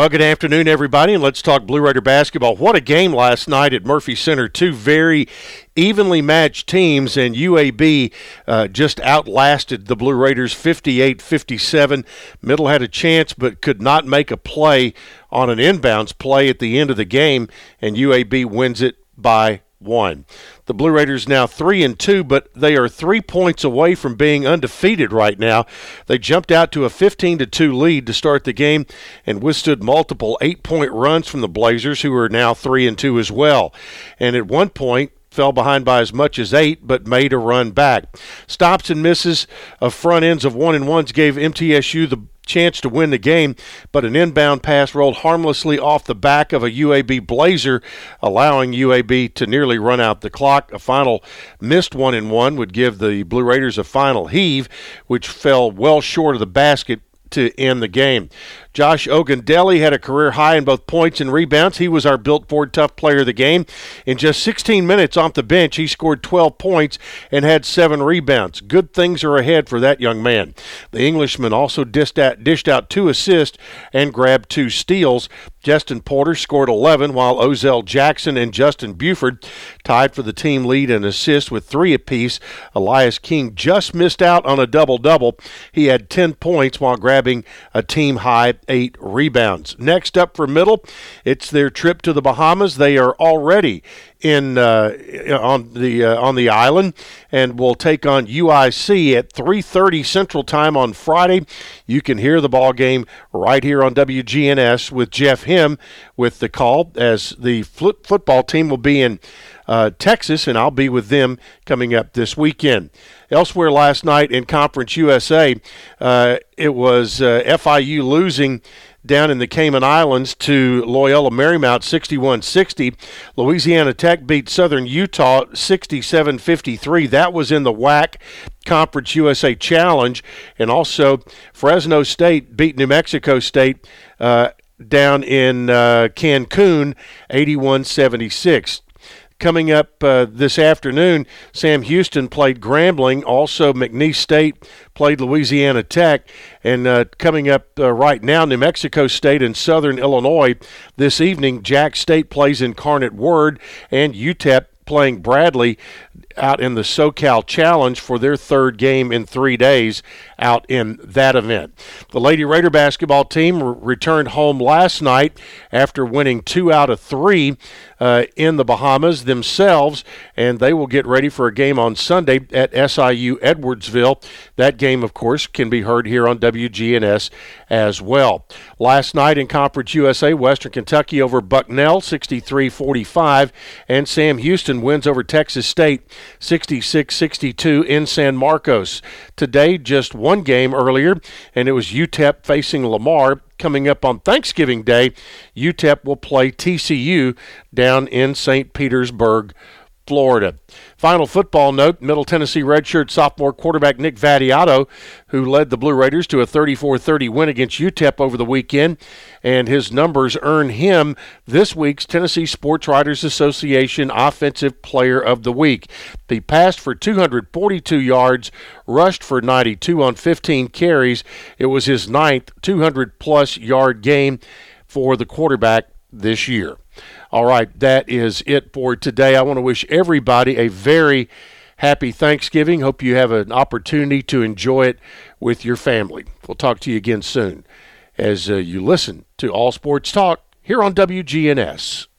Well, good afternoon, everybody, and let's talk Blue Raider basketball. What a game last night at Murphy Center. Two very evenly matched teams, and UAB uh, just outlasted the Blue Raiders 58 57. Middle had a chance, but could not make a play on an inbounds play at the end of the game, and UAB wins it by one. The Blue Raiders now three and two, but they are three points away from being undefeated right now. They jumped out to a 15 to two lead to start the game and withstood multiple eight point runs from the Blazers, who are now three and two as well. And at one point, fell behind by as much as eight, but made a run back. Stops and misses of front ends of one and ones gave MTSU the chance to win the game, but an inbound pass rolled harmlessly off the back of a UAB Blazer, allowing UAB to nearly run out the clock. A final missed one and one would give the Blue Raiders a final heave, which fell well short of the basket to end the game. Josh Ogundele had a career high in both points and rebounds. He was our built Ford tough player of the game. In just 16 minutes off the bench, he scored 12 points and had seven rebounds. Good things are ahead for that young man. The Englishman also dished out, dished out two assists and grabbed two steals. Jestin Porter scored 11, while Ozell Jackson and Justin Buford tied for the team lead in assists with three apiece. Elias King just missed out on a double double. He had 10 points while grabbing a team high eight rebounds. Next up for middle, it's their trip to the Bahamas. They are already in uh, on the uh, on the island, and will take on UIC at 3:30 Central Time on Friday. You can hear the ball game right here on WGNS with Jeff Him with the call as the football team will be in uh, Texas, and I'll be with them coming up this weekend. Elsewhere last night in Conference USA, uh, it was uh, FIU losing down in the Cayman Islands to Loyola Marymount 61 60. Louisiana Tech beat Southern Utah 67 53. That was in the WAC Conference USA Challenge. And also, Fresno State beat New Mexico State. Uh, down in uh, Cancun, 81 76 coming up uh, this afternoon, Sam Houston played Grambling. Also, McNeese State played Louisiana Tech. And uh, coming up uh, right now, New Mexico State and Southern Illinois. This evening, Jax State plays Incarnate Word, and UTEP playing Bradley out in the SoCal Challenge for their third game in three days out in that event. The Lady Raider basketball team returned home last night after winning two out of three uh, in the Bahamas themselves, and they will get ready for a game on Sunday at SIU Edwardsville. That game, of course, can be heard here on WGNS as well. Last night in Conference USA, Western Kentucky over Bucknell 63 45, and Sam Houston wins over Texas State 66 62 in San Marcos. Today, just one game earlier, and it was UTEP facing Lamar. Coming up on Thanksgiving Day, UTEP will play TCU down in St. Petersburg, Florida. Final football note Middle Tennessee redshirt sophomore quarterback Nick Vattiato, who led the Blue Raiders to a 34 30 win against UTEP over the weekend, and his numbers earn him this week's Tennessee Sports Writers Association Offensive Player of the Week. He passed for 242 yards, rushed for 92 on 15 carries. It was his ninth 200 plus yard game for the quarterback this year. All right, that is it for today. I want to wish everybody a very happy Thanksgiving. Hope you have an opportunity to enjoy it with your family. We'll talk to you again soon as uh, you listen to All Sports Talk here on WGNS.